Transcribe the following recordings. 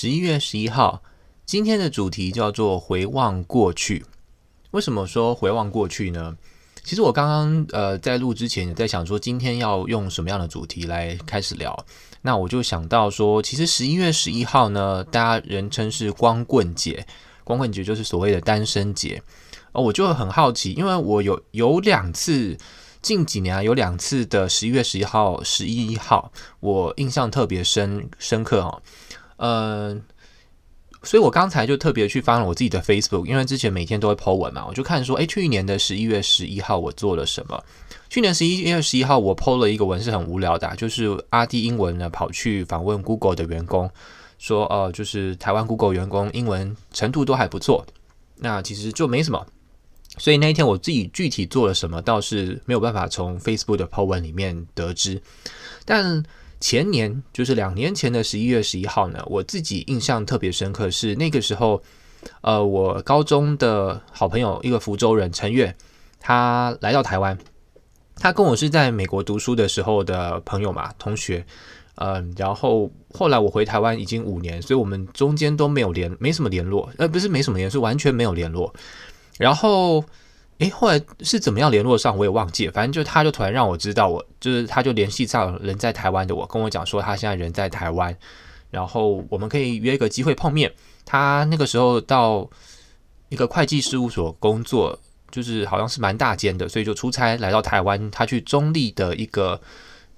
十一月十一号，今天的主题叫做回望过去。为什么说回望过去呢？其实我刚刚呃在录之前也在想说，今天要用什么样的主题来开始聊。那我就想到说，其实十一月十一号呢，大家人称是光棍节，光棍节就是所谓的单身节。哦，我就很好奇，因为我有有两次。近几年啊，有两次的十一月十一号、十一号，我印象特别深深刻哦。嗯、所以我刚才就特别去翻了我自己的 Facebook，因为之前每天都会 po 文嘛，我就看说，哎，去年的十一月十一号我做了什么？去年十一月十一号我 po 了一个文是很无聊的、就是阿弟英文呢跑去访问 Google 的员工，说，呃，就是台湾 Google 员工英文程度都还不错，那其实就没什么。所以那一天我自己具体做了什么，倒是没有办法从 Facebook 的 po 文里面得知。但前年，就是两年前的十一月十一号呢，我自己印象特别深刻，是那个时候，呃，我高中的好朋友一个福州人陈月，他来到台湾，他跟我是在美国读书的时候的朋友嘛，同学，嗯、然后后来我回台湾已经五年，所以我们中间都没有联，没什么联络，呃，不是没什么联络，是完全没有联络。然后，诶，后来是怎么样联络上，我也忘记了。反正就他，就突然让我知道我，就是他，就联系上人在台湾的我，跟我讲说他现在人在台湾，然后我们可以约一个机会碰面。他那个时候到一个会计事务所工作，就是好像是蛮大间的，所以就出差来到台湾。他去中立的一个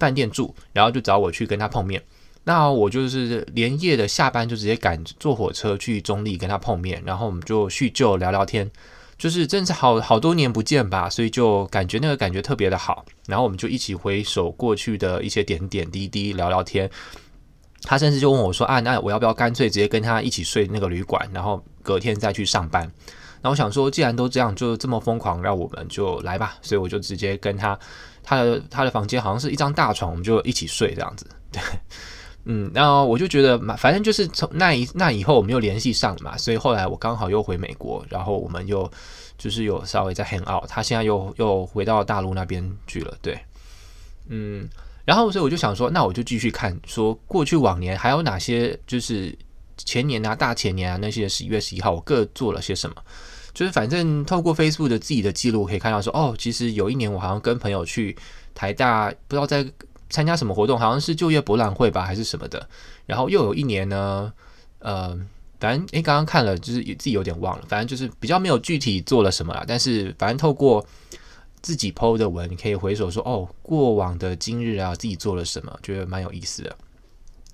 饭店住，然后就找我去跟他碰面。那我就是连夜的下班就直接赶坐火车去中立跟他碰面，然后我们就叙旧聊聊天。就是真是好好多年不见吧，所以就感觉那个感觉特别的好。然后我们就一起回首过去的一些点点滴滴，聊聊天。他甚至就问我说：“啊，那我要不要干脆直接跟他一起睡那个旅馆，然后隔天再去上班？”然后我想说，既然都这样，就这么疯狂，让我们就来吧。所以我就直接跟他，他的他的房间好像是一张大床，我们就一起睡这样子。对。嗯，然后我就觉得嘛，反正就是从那一那以后我们又联系上了嘛，所以后来我刚好又回美国，然后我们又就是有稍微在 hang out，他现在又又回到大陆那边去了，对，嗯，然后所以我就想说，那我就继续看，说过去往年还有哪些，就是前年啊、大前年啊那些十一月十一号我各做了些什么，就是反正透过 Facebook 的自己的记录可以看到说，哦，其实有一年我好像跟朋友去台大，不知道在。参加什么活动？好像是就业博览会吧，还是什么的。然后又有一年呢，呃，反正诶，刚刚看了，就是自己有点忘了。反正就是比较没有具体做了什么啦。但是反正透过自己 PO 的文，你可以回首说，哦，过往的今日啊，自己做了什么，觉得蛮有意思的。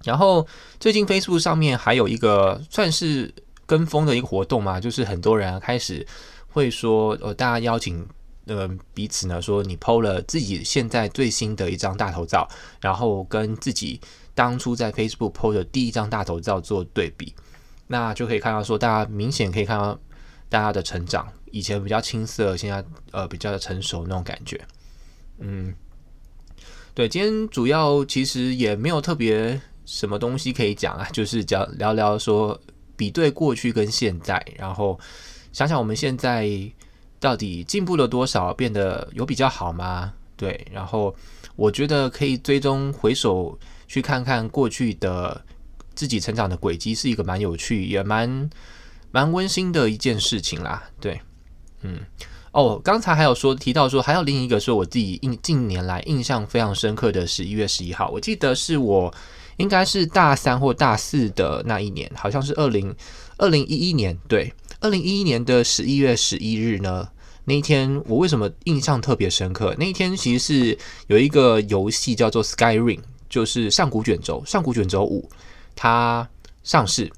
然后最近 Facebook 上面还有一个算是跟风的一个活动嘛，就是很多人开始会说，呃，大家邀请。呃，彼此呢说，你 PO 了自己现在最新的一张大头照，然后跟自己当初在 Facebook PO 的第一张大头照做对比，那就可以看到说，大家明显可以看到大家的成长，以前比较青涩，现在呃比较成熟那种感觉。嗯，对，今天主要其实也没有特别什么东西可以讲啊，就是讲聊聊说比对过去跟现在，然后想想我们现在。到底进步了多少？变得有比较好吗？对，然后我觉得可以追踪回首去看看过去的自己成长的轨迹，是一个蛮有趣也蛮蛮温馨的一件事情啦。对，嗯，哦，刚才还有说提到说还有另一个说我自己印近年来印象非常深刻的十一月十一号，我记得是我应该是大三或大四的那一年，好像是二零二零一一年，对。二零一一年的十一月十一日呢，那一天我为什么印象特别深刻？那一天其实是有一个游戏叫做 Skyrim，就是上古卷轴，上古卷轴五，它上市。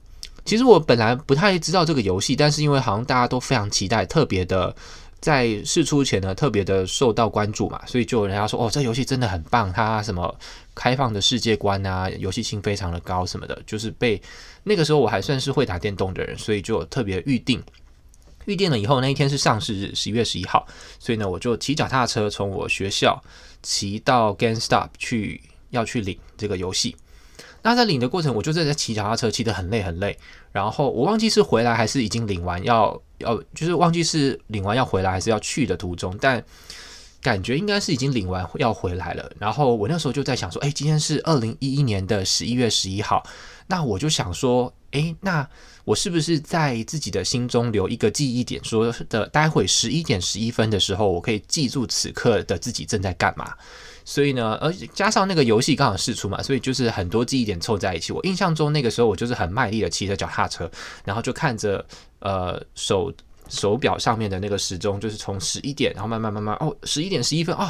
其实我本来不太知道这个游戏，但是因为好像大家都非常期待，特别的在试出前呢，特别的受到关注嘛，所以就有人家说哦，这游戏真的很棒，它什么开放的世界观啊，游戏性非常的高什么的，就是被。那个时候我还算是会打电动的人，所以就特别预定。预定了以后，那一天是上市日，十一月十一号，所以呢，我就骑脚踏车从我学校骑到 GameStop 去，要去领这个游戏。那在领的过程，我就在骑脚踏车，骑得很累很累。然后我忘记是回来还是已经领完要要，就是忘记是领完要回来还是要去的途中。但感觉应该是已经领完要回来了。然后我那时候就在想说，哎，今天是二零一一年的十一月十一号，那我就想说，哎，那我是不是在自己的心中留一个记忆点，说的待会十一点十一分的时候，我可以记住此刻的自己正在干嘛？所以呢，而加上那个游戏刚好试出嘛，所以就是很多记忆点凑在一起。我印象中那个时候我就是很卖力的骑着脚踏车，然后就看着呃手手表上面的那个时钟，就是从十一点，然后慢慢慢慢哦，十一点十一分哦，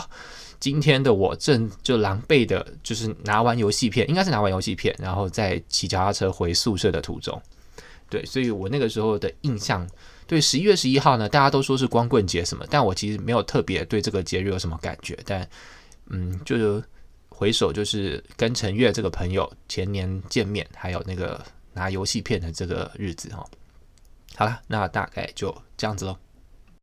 今天的我正就狼狈的，就是拿完游戏片，应该是拿完游戏片，然后在骑脚踏车回宿舍的途中。对，所以我那个时候的印象，对十一月十一号呢，大家都说是光棍节什么，但我其实没有特别对这个节日有什么感觉，但。嗯，就是回首，就是跟陈月这个朋友前年见面，还有那个拿游戏片的这个日子哈。好了，那大概就这样子喽。